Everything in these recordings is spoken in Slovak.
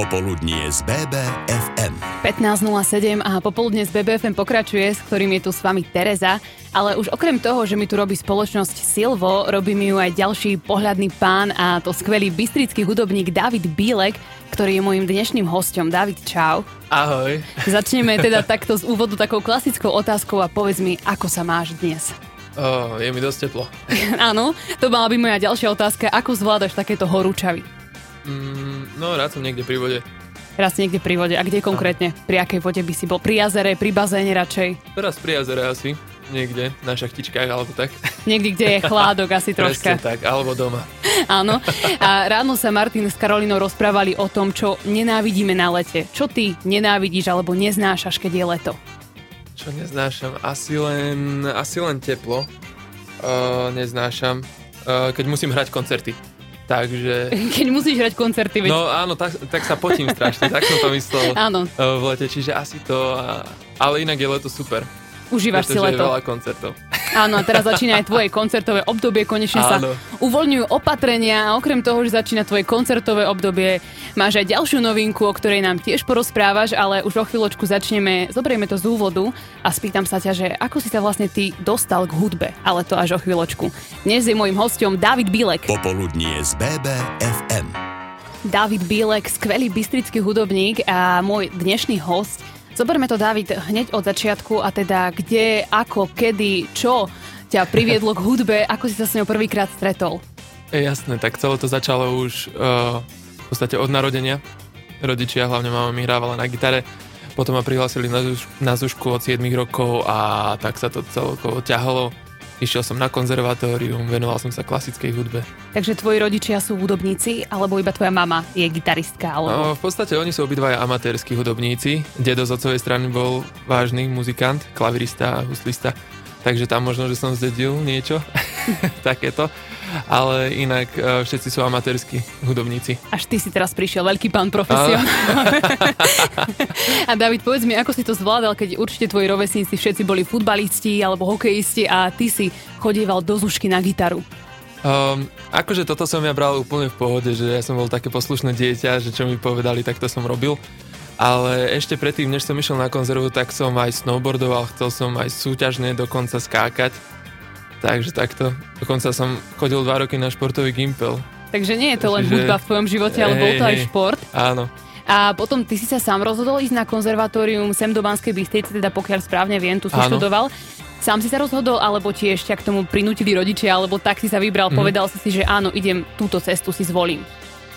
Popoludnie z BBFM. 15.07 a popoludne z BBFM pokračuje, s ktorým je tu s vami Tereza. Ale už okrem toho, že mi tu robí spoločnosť Silvo, robí mi ju aj ďalší pohľadný pán a to skvelý bystrický hudobník David Bílek, ktorý je môjim dnešným hostom. David, čau. Ahoj. Začneme teda takto z úvodu takou klasickou otázkou a povedz mi, ako sa máš dnes? Oh, je mi dosť teplo. Áno, to mala by moja ďalšia otázka. Ako zvládaš takéto horúčavy? Mm, no, rád som niekde pri vode. Raz niekde pri vode. A kde konkrétne? Pri akej vode by si bol? Pri jazere, pri bazéne radšej? Teraz pri jazere asi. Niekde, na šachtičkách alebo tak. Niekde, kde je chládok asi troška. Presne tak, alebo doma. Áno. A ráno sa Martin s Karolinou rozprávali o tom, čo nenávidíme na lete. Čo ty nenávidíš alebo neznášaš, keď je leto? Čo neznášam? Asi len, asi len teplo. Uh, neznášam. Uh, keď musím hrať koncerty. Takže... Keď musíš hrať koncerty, veď... No áno, tak, tak sa potím strašne, tak som to myslel Áno. uh, v lete, čiže asi to, ale inak je leto super, Užívaš si leto. veľa koncertov. Áno, a teraz začína aj tvoje koncertové obdobie, konečne sa Áno. uvoľňujú opatrenia a okrem toho, že začína tvoje koncertové obdobie, máš aj ďalšiu novinku, o ktorej nám tiež porozprávaš, ale už o chvíľočku začneme, zoberieme to z úvodu a spýtam sa ťa, že ako si sa vlastne ty dostal k hudbe, ale to až o chvíľočku. Dnes je môjim hostom David Bílek. Popoludnie z BBFM. David Bílek, skvelý bystrický hudobník a môj dnešný host. Zoberme to, David, hneď od začiatku a teda kde, ako, kedy, čo ťa priviedlo k hudbe, ako si sa s ňou prvýkrát stretol. E, jasné, tak celé to začalo už uh, v podstate od narodenia. Rodičia, hlavne mama mi hrávala na gitare. Potom ma prihlásili na, zuš- na zušku od 7 rokov a tak sa to celkovo ťahalo. Išiel som na konzervatórium, venoval som sa klasickej hudbe. Takže tvoji rodičia sú hudobníci, alebo iba tvoja mama je gitaristka? Alebo... No, v podstate oni sú obidvaja amatérsky hudobníci. Dedo z otcovej strany bol vážny muzikant, klavirista a huslista. Takže tam možno, že som zdedil niečo takéto. Ale inak e, všetci sú amatérski hudobníci. Až ty si teraz prišiel, veľký pán profesionál. a David, povedz mi, ako si to zvládal, keď určite tvoji rovesníci všetci boli futbalisti alebo hokejisti a ty si chodieval do zušky na gitaru. Um, akože toto som ja bral úplne v pohode, že ja som bol také poslušné dieťa, že čo mi povedali, tak to som robil. Ale ešte predtým, než som išiel na konzervu, tak som aj snowboardoval, chcel som aj súťažne dokonca skákať. Takže takto. Dokonca som chodil dva roky na športový gimpel. Takže nie je to len Čiže- hudba v tvojom živote, ale bol to aj Hej, šport. Áno. A potom ty si sa sám rozhodol ísť na konzervatórium sem do Banskej Bystrice, teda pokiaľ správne viem, tu si Áno. študoval. Sám si sa rozhodol, alebo ti ešte k tomu prinútili rodičia, alebo tak si sa vybral, Mhm. povedal si si, že áno, idem túto cestu si zvolím.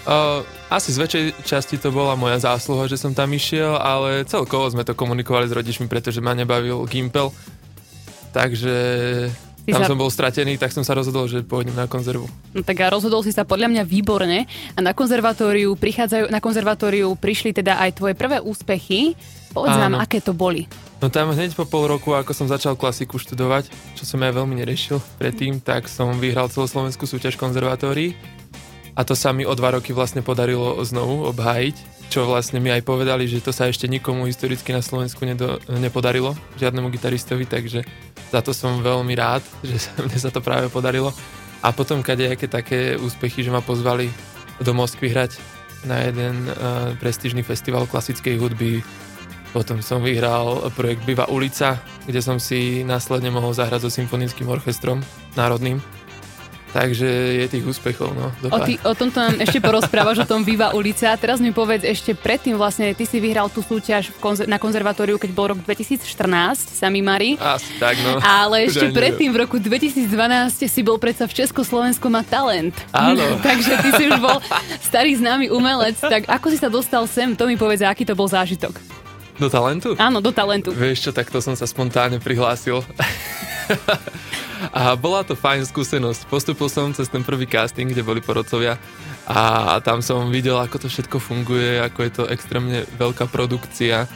Uh, asi z väčšej časti to bola moja zásluha, že som tam išiel, ale celkovo sme to komunikovali s rodičmi, pretože ma nebavil Gimpel. Takže Ty tam sa- som bol stratený, tak som sa rozhodol, že pôjdem na konzervu. No tak a rozhodol si sa podľa mňa výborne a na konzervatóriu prichádzajú, na konzervatóriu prišli teda aj tvoje prvé úspechy. Povedz nám, Áno. aké to boli. No tam hneď po pol roku, ako som začal klasiku študovať, čo som ja veľmi neriešil predtým, tak som vyhral celoslovenskú súťaž konzervatórií a to sa mi o dva roky vlastne podarilo znovu obhájiť, čo vlastne mi aj povedali, že to sa ešte nikomu historicky na Slovensku nedo, nepodarilo, žiadnemu gitaristovi, takže za to som veľmi rád, že sa, mne sa to práve podarilo. A potom kadejaké také úspechy, že ma pozvali do Moskvy hrať na jeden uh, prestížny festival klasickej hudby, potom som vyhral projekt Biva ulica, kde som si následne mohol zahrať so symfonickým orchestrom národným. Takže je tých úspechov, no. O, ty, o tomto nám ešte porozprávaš, o tom Viva ulica. A teraz mi povedz ešte predtým vlastne, ty si vyhral tú súťaž konzer- na konzervatóriu, keď bol rok 2014, sami Mari. Asi tak, no. Ale ešte predtým v roku 2012 si bol predsa v Československu má talent. Áno. Takže ty si už bol starý známy umelec. Tak ako si sa dostal sem, to mi povedz, aký to bol zážitok. Do talentu? Áno, do talentu. Vieš čo, takto som sa spontánne prihlásil. a bola to fajn skúsenosť. Postupil som cez ten prvý casting, kde boli porodcovia a tam som videl, ako to všetko funguje, ako je to extrémne veľká produkcia.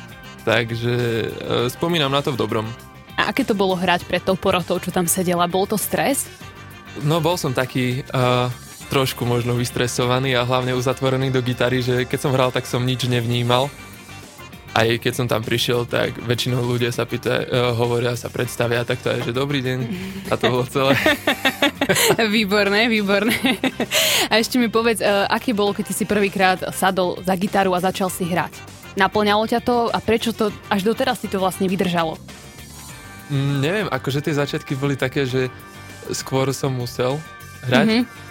Takže e, spomínam na to v dobrom. A aké to bolo hrať pred tou porotou, čo tam sedela? Bol to stres? No bol som taký uh, trošku možno vystresovaný a hlavne uzatvorený do gitary, že keď som hral, tak som nič nevnímal. Aj keď som tam prišiel, tak väčšinou ľudia sa pýta, uh, hovoria, sa predstavia, tak to je, že dobrý deň a to bolo celé. výborné, výborné. A ešte mi povedz, uh, aké bolo, keď si prvýkrát sadol za gitaru a začal si hrať? Naplňalo ťa to a prečo to až doteraz si to vlastne vydržalo? Mm, neviem, akože tie začiatky boli také, že skôr som musel hrať. Mm-hmm.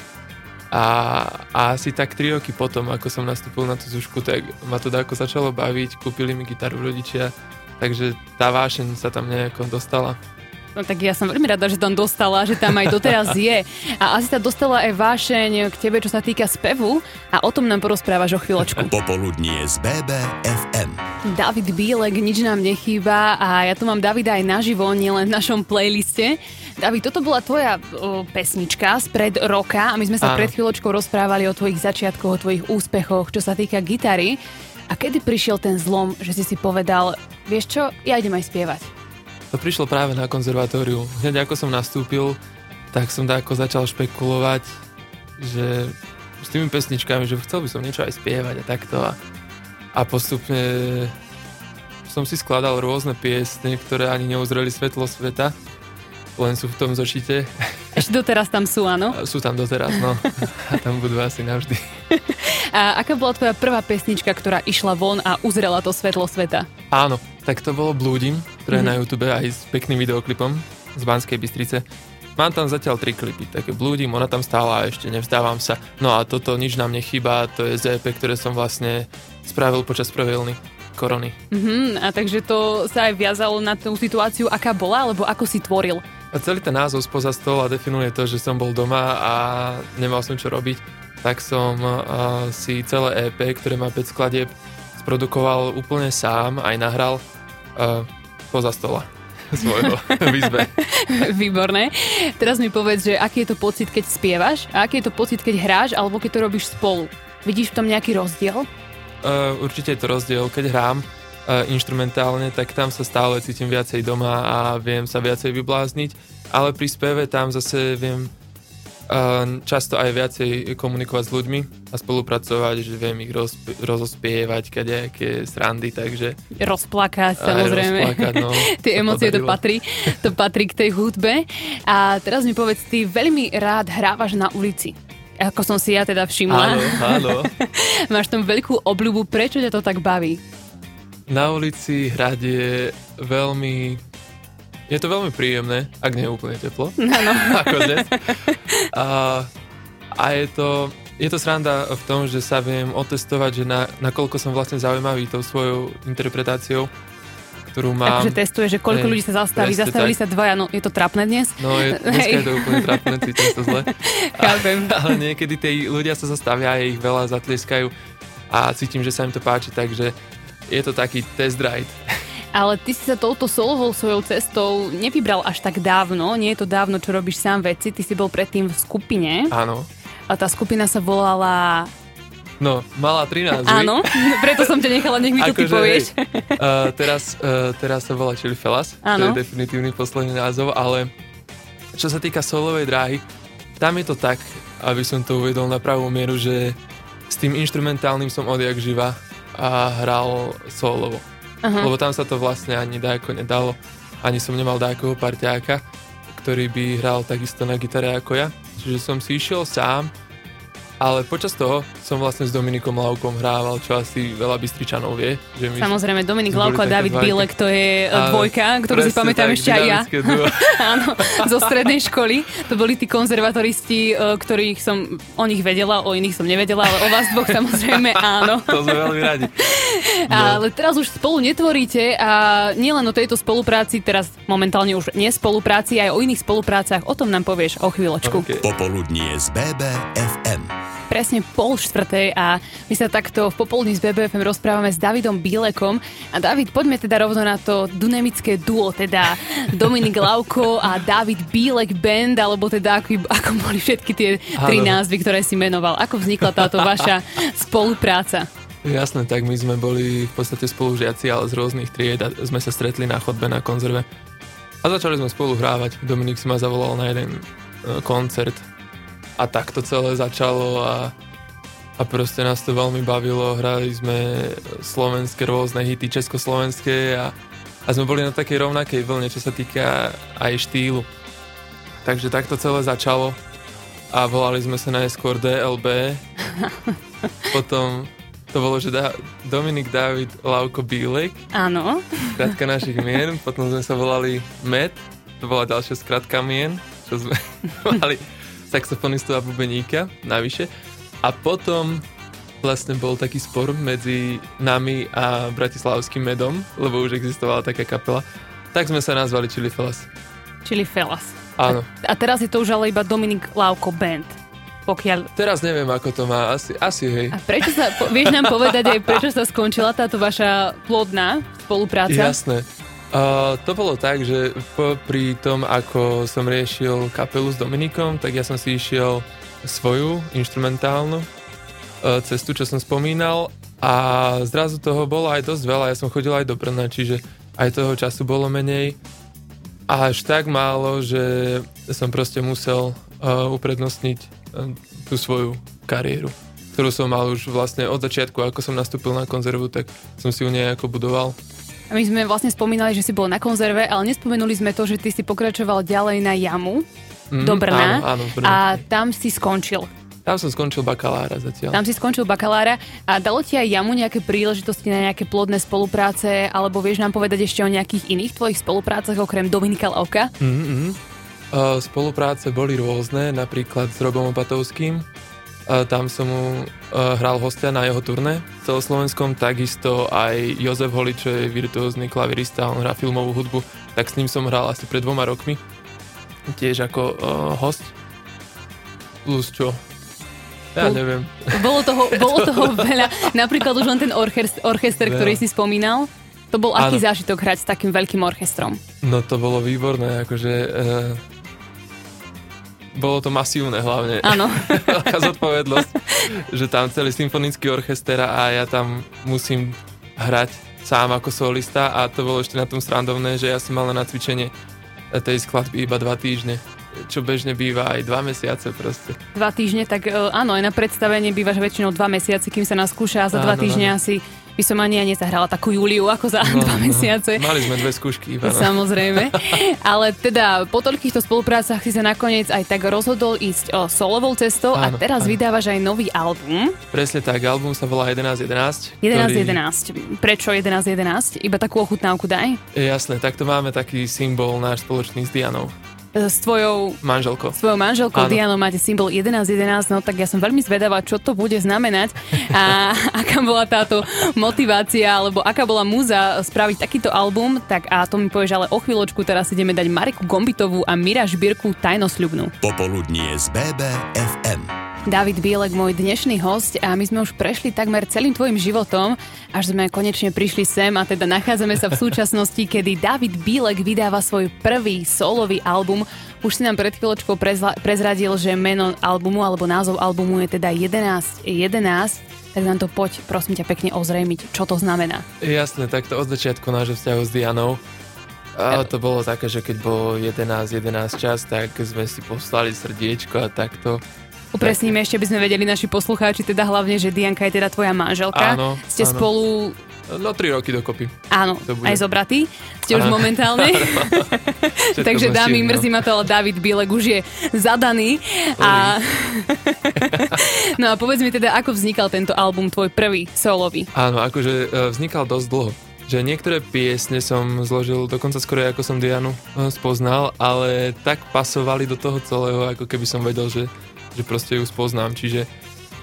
A, a asi tak 3 roky potom, ako som nastúpil na tú zušku, tak ma to ako začalo baviť, kúpili mi gitaru rodičia, takže tá vášeň sa tam nejako dostala. No tak ja som veľmi rada, že tam dostala, že tam aj doteraz je. A asi sa dostala aj vášeň k tebe, čo sa týka spevu a o tom nám porozprávaš o chvíľočku. Popoludnie z BBFM. David Bílek, nič nám nechýba a ja tu mám Davida aj naživo, nielen v našom playliste. David, toto bola tvoja o, pesnička spred roka a my sme sa Áno. pred chvíľočkou rozprávali o tvojich začiatkoch, o tvojich úspechoch, čo sa týka gitary. A kedy prišiel ten zlom, že si si povedal, vieš čo, ja idem aj spievať? To prišlo práve na konzervatóriu. Hneď ako som nastúpil, tak som tak začal špekulovať, že s tými pesničkami, že chcel by som niečo aj spievať a takto. A, a postupne som si skladal rôzne piesne, ktoré ani neuzreli svetlo sveta, len sú v tom zošite. Ešte doteraz tam sú, áno? Sú tam doteraz, no. A tam budú asi navždy. A aká bola tvoja prvá pesnička, ktorá išla von a uzrela to svetlo sveta? Áno, tak to bolo Blúdim, ktoré mm-hmm. na YouTube aj s pekným videoklipom z Banskej Bystrice. Mám tam zatiaľ tri klipy, také Blúdim, ona tam stála a ešte nevzdávam sa. No a toto nič nám nechýba, to je ZP, ktoré som vlastne spravil počas prvej vlny korony. Mm-hmm, a takže to sa aj viazalo na tú situáciu, aká bola, alebo ako si tvoril? A celý ten názov spoza stola definuje to, že som bol doma a nemal som čo robiť tak som uh, si celé EP, ktoré má 5 skladieb, sprodukoval úplne sám, aj nahral uh, poza stola svojho v izbe. Výborné. Teraz mi povedz, že aký je to pocit, keď spievaš a aký je to pocit, keď hráš alebo keď to robíš spolu. Vidíš v tom nejaký rozdiel? Uh, určite je to rozdiel. Keď hrám uh, instrumentálne, tak tam sa stále cítim viacej doma a viem sa viacej vyblázniť, ale pri speve tam zase viem často aj viacej komunikovať s ľuďmi a spolupracovať, že viem ich rozp- rozospievať, kadejaké srandy, takže... Rozplakať, samozrejme. Rozplakať, no, Tie emócie to patrí, to patrí k tej hudbe. A teraz mi povedz, ty veľmi rád hrávaš na ulici. Ako som si ja teda všimla. Áno, áno. Máš tam veľkú obľubu, prečo ťa to tak baví? Na ulici hrať je veľmi je to veľmi príjemné, ak nie je úplne teplo. Áno. ako dnes. A, a je to, je to sranda v tom, že sa viem otestovať, že na, nakoľko som vlastne zaujímavý tou svojou interpretáciou, ktorú mám. Takže testuje, že koľko hey, ľudí sa zastaví. Zastavili tak. sa dvaja, no je to trapné dnes? No je, dneska hey. je to úplne trapné, cítim sa zle. Chápem. Ale niekedy tí ľudia sa zastavia a ich veľa zatlieskajú a cítim, že sa im to páči, takže je to taký test ride ale ty si sa touto solovou svojou cestou nevybral až tak dávno, nie je to dávno, čo robíš sám veci, ty si bol predtým v skupine. Áno. A tá skupina sa volala... No, mala 13 Áno, preto som ťa nechala, nech mi to ty akože, povieš. uh, teraz, uh, teraz sa volá Chili Felas, to je definitívny posledný názov, ale čo sa týka solovej dráhy, tam je to tak, aby som to uvedol na pravú mieru, že s tým instrumentálnym som odjak živa a hral solovo. Aha. lebo tam sa to vlastne ani dáko nedalo. Ani som nemal dákoho parťáka, ktorý by hral takisto na gitare ako ja. Čiže som si išiel sám ale počas toho som vlastne s Dominikom Laukom hrával, čo asi veľa Bystričanov vie. Že my Samozrejme, Dominik Lauko a David Bílek, to je a, dvojka, ktorú si pamätám tak, ešte aj ja. Áno, zo strednej školy. To boli tí konzervatoristi, e, ktorých som o nich vedela, o iných som nevedela, ale o vás dvoch samozrejme áno. to sme veľmi radi. No. Ale teraz už spolu netvoríte a nielen o tejto spolupráci, teraz momentálne už nie spolupráci, aj o iných spoluprácach, o tom nám povieš o chvíľočku. Okay. Popoludnie z BBFM presne pol štvrtej a my sa takto v popoludní z BBFM rozprávame s Davidom Bílekom. A David, poďme teda rovno na to dynamické duo, teda Dominik Lauko a David Bílek Band, alebo teda ako, ako boli všetky tie tri názvy, ktoré si menoval. Ako vznikla táto vaša spolupráca? Jasné, tak my sme boli v podstate spolužiaci, ale z rôznych tried a sme sa stretli na chodbe na konzerve. A začali sme spolu hrávať. Dominik si ma zavolal na jeden e, koncert a tak to celé začalo a, a proste nás to veľmi bavilo. Hrali sme slovenské rôzne hity, československé a, a sme boli na takej rovnakej vlne, čo sa týka aj štýlu. takže takto celé začalo a volali sme sa najskôr DLB. Potom to bolo, že da- Dominik David Lauko Bílek, Áno. skratka našich mien. Potom sme sa volali Met, to bola ďalšia skratka mien, čo sme mali saxofonistu a bubeníka navyše. A potom vlastne bol taký spor medzi nami a Bratislavským medom, lebo už existovala taká kapela. Tak sme sa nazvali Chili Fellas. Čili Felas. Áno. A teraz je to už ale iba Dominik Lauko Band. Pokiaľ... Teraz neviem, ako to má. Asi, asi hej. A prečo sa, po, vieš nám povedať aj, prečo sa skončila táto vaša plodná spolupráca? Jasné. Uh, to bolo tak, že po, pri tom, ako som riešil kapelu s Dominikom, tak ja som si išiel svoju instrumentálnu uh, cestu, čo som spomínal a zrazu toho bolo aj dosť veľa. Ja som chodil aj do Brna, čiže aj toho času bolo menej. A až tak málo, že som proste musel uh, uprednostniť uh, tú svoju kariéru, ktorú som mal už vlastne od začiatku, ako som nastúpil na konzervu, tak som si ju nejako budoval. A my sme vlastne spomínali, že si bol na konzerve, ale nespomenuli sme to, že ty si pokračoval ďalej na jamu Mm, do Brna Áno, áno, a tam si skončil. Tam som skončil bakalára zatiaľ. Tam si skončil bakalára a dalo ti aj jamu nejaké príležitosti na nejaké plodné spolupráce, alebo vieš nám povedať ešte o nejakých iných tvojich spoluprácach okrem Dominika Lauka? Mm-hmm. Uh, spolupráce boli rôzne, napríklad s Robom Opatovským. Tam som mu uh, hral hostia na jeho turné celoslovenskom, takisto aj Jozef Holi, čo je virtuózny klavirista, on hrá filmovú hudbu, tak s ním som hral asi pred dvoma rokmi, tiež ako uh, host. Plus čo? Ja neviem. Bolo toho, bolo toho veľa. Napríklad už len ten orchester, orchester ktorý si spomínal. To bol aký Áno. zážitok hrať s takým veľkým orchestrom? No to bolo výborné, akože... Uh, bolo to masívne hlavne. Áno. veľká zodpovednosť, že tam celý symfonický orchester a ja tam musím hrať sám ako solista a to bolo ešte na tom srandovné, že ja som mal na cvičenie tej skladby iba dva týždne, čo bežne býva aj dva mesiace proste. Dva týždne, tak e, áno, aj na predstavenie bývaš väčšinou dva mesiace, kým sa naskúša a za dva Áno, týždne áno. asi by som ani ja nezahrala takú Júliu ako za dva mesiace. Mali sme dve skúšky iba. No. Samozrejme. Ale teda po toľkýchto spoluprácach si sa nakoniec aj tak rozhodol ísť o solovou cestou a Áno, teraz áno. vydávaš aj nový album. Presne tak, album sa volá 1111. 11.11. Prečo 11.11? Iba takú ochutnávku daj. Je jasné, takto máme taký symbol náš spoločný s Dianou, S tvojou manželkou. svojou manželkou Áno. Dianou máte symbol 1111, no tak ja som veľmi zvedavá, čo to bude znamenať a aká bola táto motivácia, alebo aká bola múza spraviť takýto album, tak a to mi povieš, ale o chvíľočku teraz ideme dať Mariku Gombitovú a Mira Žbírku Tajnosľubnú. Popoludnie z BBFM. David Bielek, môj dnešný host a my sme už prešli takmer celým tvojim životom, až sme konečne prišli sem a teda nachádzame sa v súčasnosti, kedy David Bielek vydáva svoj prvý solový album. Už si nám pred chvíľočkou prezla- prezradil, že meno albumu alebo názov albumu je teda 11 11, tak nám to poď, prosím ťa pekne ozrejmiť, čo to znamená. Jasné, tak to od začiatku nášho vzťahu s Dianou. A to bolo také, že keď bolo 11, 11 čas, tak sme si poslali srdiečko a takto. Upresníme ešte, by sme vedeli naši poslucháči, teda hlavne, že Dianka je teda tvoja manželka. Áno, Ste áno. spolu No 3 roky dokopy. Áno, aj zobratý. Ste už momentálne. Takže dámy, no. mrzí ma to, ale David Bielek už je zadaný. A... no a povedz mi teda, ako vznikal tento album, tvoj prvý solový. Áno, akože e, vznikal dosť dlho. Že niektoré piesne som zložil dokonca skoro ako som Dianu e, spoznal, ale tak pasovali do toho celého, ako keby som vedel, že, že proste ju spoznám. Čiže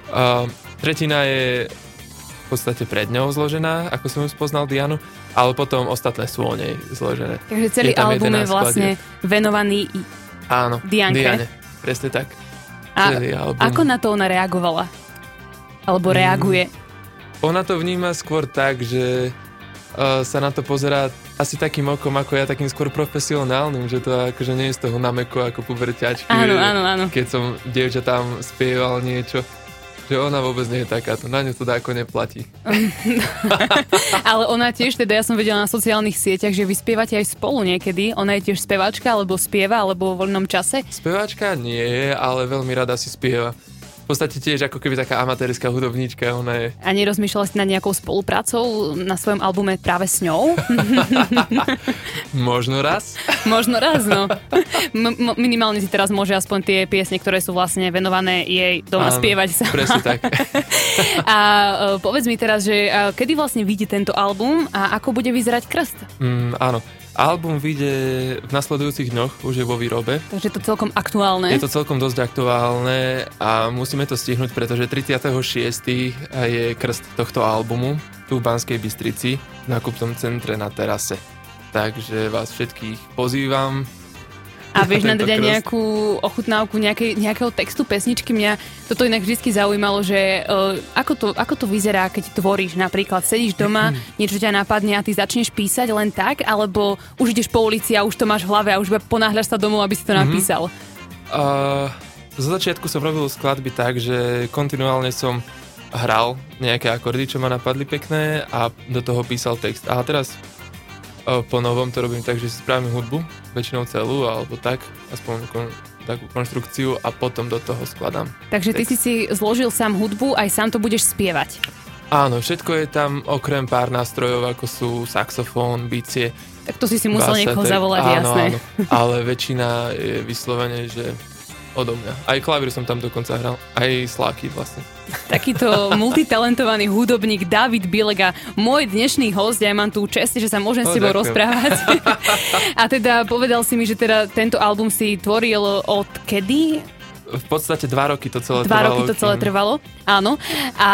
uh, tretina je v podstate pred ňou zložená, ako som ju spoznal Dianu, ale potom ostatné sú o nej zložené. Takže celý Je album je 11 vlastne venovaný... i- Áno, Dianke. Diane, presne tak. A Celý album. ako na to ona reagovala? Alebo Mm. reaguje? Ona to vníma skôr tak, že uh, sa na to pozerá asi takým okom ako ja, takým skôr profesionálnym, že to akože nie je z toho nameko ako puberťačky. Áno, áno, áno. Keď som dievča tam spieval niečo, že ona vôbec nie je takáto, na ňu to dáko neplatí. Ale ona tiež, teda ja som vedela na sociálnych sieťach, že vy spievate aj spolu niekedy. Ona je tiež speváčka, alebo spieva, alebo vo voľnom čase. Speváčka nie je, ale veľmi rada si spieva. Podstate tiež ako keby taká amatérska hudobníčka, ona je... A nerozmýšľala si nad nejakou spoluprácou na svojom albume práve s ňou? Možno raz. Možno raz, no. M- minimálne si teraz môže aspoň tie piesne, ktoré sú vlastne venované jej doma Áno, spievať sa. Presne tak. a uh, povedz mi teraz, že kedy vlastne vidí tento album a ako bude vyzerať krst? Mm, áno. Album vyjde v nasledujúcich dňoch, už je vo výrobe. Takže je to celkom aktuálne. Je to celkom dosť aktuálne a musíme to stihnúť, pretože 36. je krst tohto albumu tu v Banskej Bystrici v nákupnom centre na terase. Takže vás všetkých pozývam, a vieš nám dať nejakú ochutnávku nejakej, nejakého textu pesničky. Mňa toto inak vždy zaujímalo, že uh, ako, to, ako to vyzerá, keď tvoríš napríklad. Sedíš doma, niečo ťa napadne a ty začneš písať len tak, alebo už ideš po ulici a už to máš v hlave a už ponáhľaš sa domov, aby si to mhm. napísal? Uh, zo začiatku som robil skladby tak, že kontinuálne som hral nejaké akordy, čo ma napadli pekné a do toho písal text. A teraz po novom to robím tak, že si spravím hudbu, väčšinou celú, alebo tak, aspoň kon, takú konštrukciu a potom do toho skladám. Takže ty si si zložil sám hudbu, aj sám to budeš spievať. Áno, všetko je tam okrem pár nástrojov, ako sú saxofón, bicie. Tak to si si musel niekoho zavolať, áno, jasné. Áno, ale väčšina je vyslovene, že odo mňa. Aj klavír som tam dokonca hral, aj sláky vlastne. Takýto multitalentovaný hudobník David Bilega, môj dnešný host, ja mám tú čest, že sa môžem no, s tebou ďakujem. rozprávať. A teda povedal si mi, že teda tento album si tvoril od kedy? V podstate dva roky to celé dva trvalo. roky to celé trvalo, áno. A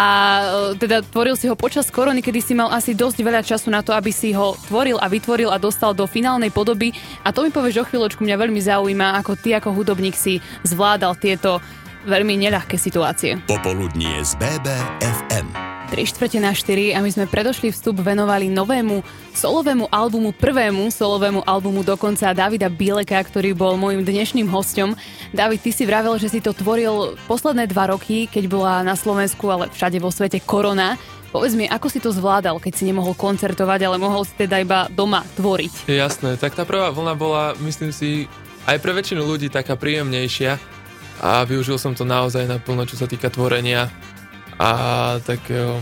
e, teda tvoril si ho počas korony, kedy si mal asi dosť veľa času na to, aby si ho tvoril a vytvoril a dostal do finálnej podoby. A to mi povieš o chvíľočku, mňa veľmi zaujíma, ako ty ako hudobník si zvládal tieto veľmi neľahké situácie. Popoludnie z BBFM. 3 štvrte na 4 a my sme predošli vstup venovali novému solovému albumu, prvému solovému albumu dokonca Davida Bieleka, ktorý bol môjim dnešným hostom. David, ty si vravel, že si to tvoril posledné dva roky, keď bola na Slovensku, ale všade vo svete korona. Povedz mi, ako si to zvládal, keď si nemohol koncertovať, ale mohol si teda iba doma tvoriť? Jasné, tak tá prvá vlna bola, myslím si, aj pre väčšinu ľudí taká príjemnejšia a využil som to naozaj naplno, čo sa týka tvorenia a takého,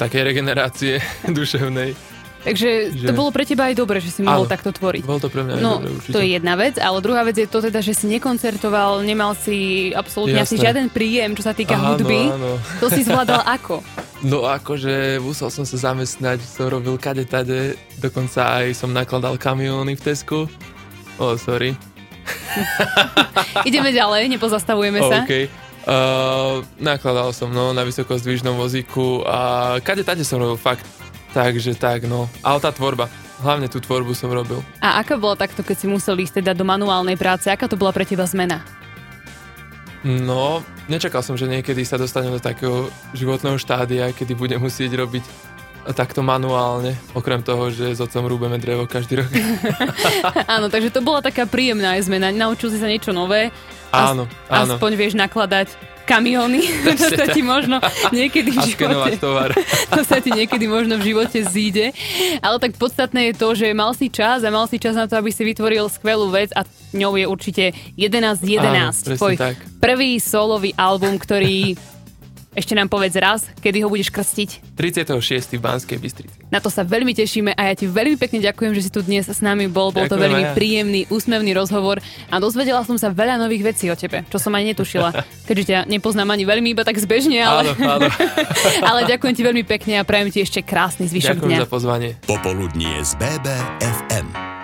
také regenerácie duševnej. Takže že... to bolo pre teba aj dobre, že si mohol Áno, takto tvoriť. Bolo to pre mňa no, dobre, určite. to je jedna vec, ale druhá vec je to teda, že si nekoncertoval, nemal si absolútne asi žiaden príjem, čo sa týka áno, hudby. Áno. To si zvládal ako? No akože musel som sa zamestnať, som robil kade tade, dokonca aj som nakladal kamióny v Tesku. Oh, sorry. Ideme ďalej, nepozastavujeme sa. Okay. Uh, nakladal som no, na vysokozdvižnom vozíku a kade tade som robil fakt. Takže tak, no. Ale tá tvorba, hlavne tú tvorbu som robil. A aká bola takto, keď si musel ísť teda do manuálnej práce? Aká to bola pre teba zmena? No, nečakal som, že niekedy sa dostanem do takého životného štádia, kedy budem musieť robiť takto manuálne, okrem toho, že s otcom rúbeme drevo každý rok. Áno, takže to bola taká príjemná zmena. Naučil si sa niečo nové Áno, áno. Aspoň vieš nakladať kamióny, to sa ti možno niekedy v živote... tovar. to sa ti niekedy možno v živote zíde. Ale tak podstatné je to, že mal si čas a mal si čas na to, aby si vytvoril skvelú vec a ňou je určite 11.11. 11, tvoj tak. prvý solový album, ktorý ešte nám povedz raz, kedy ho budeš krstiť. 36. v Banskej Bystrici. Na to sa veľmi tešíme a ja ti veľmi pekne ďakujem, že si tu dnes s nami bol. Bol to veľmi ja. príjemný, úsmevný rozhovor a dozvedela som sa veľa nových vecí o tebe, čo som aj netušila, keďže ťa nepoznám ani veľmi, iba tak zbežne, ale, áno, áno. ale ďakujem ti veľmi pekne a prajem ti ešte krásny zvyšok ďakujem dňa. za pozvanie. Popoludnie z BBFM.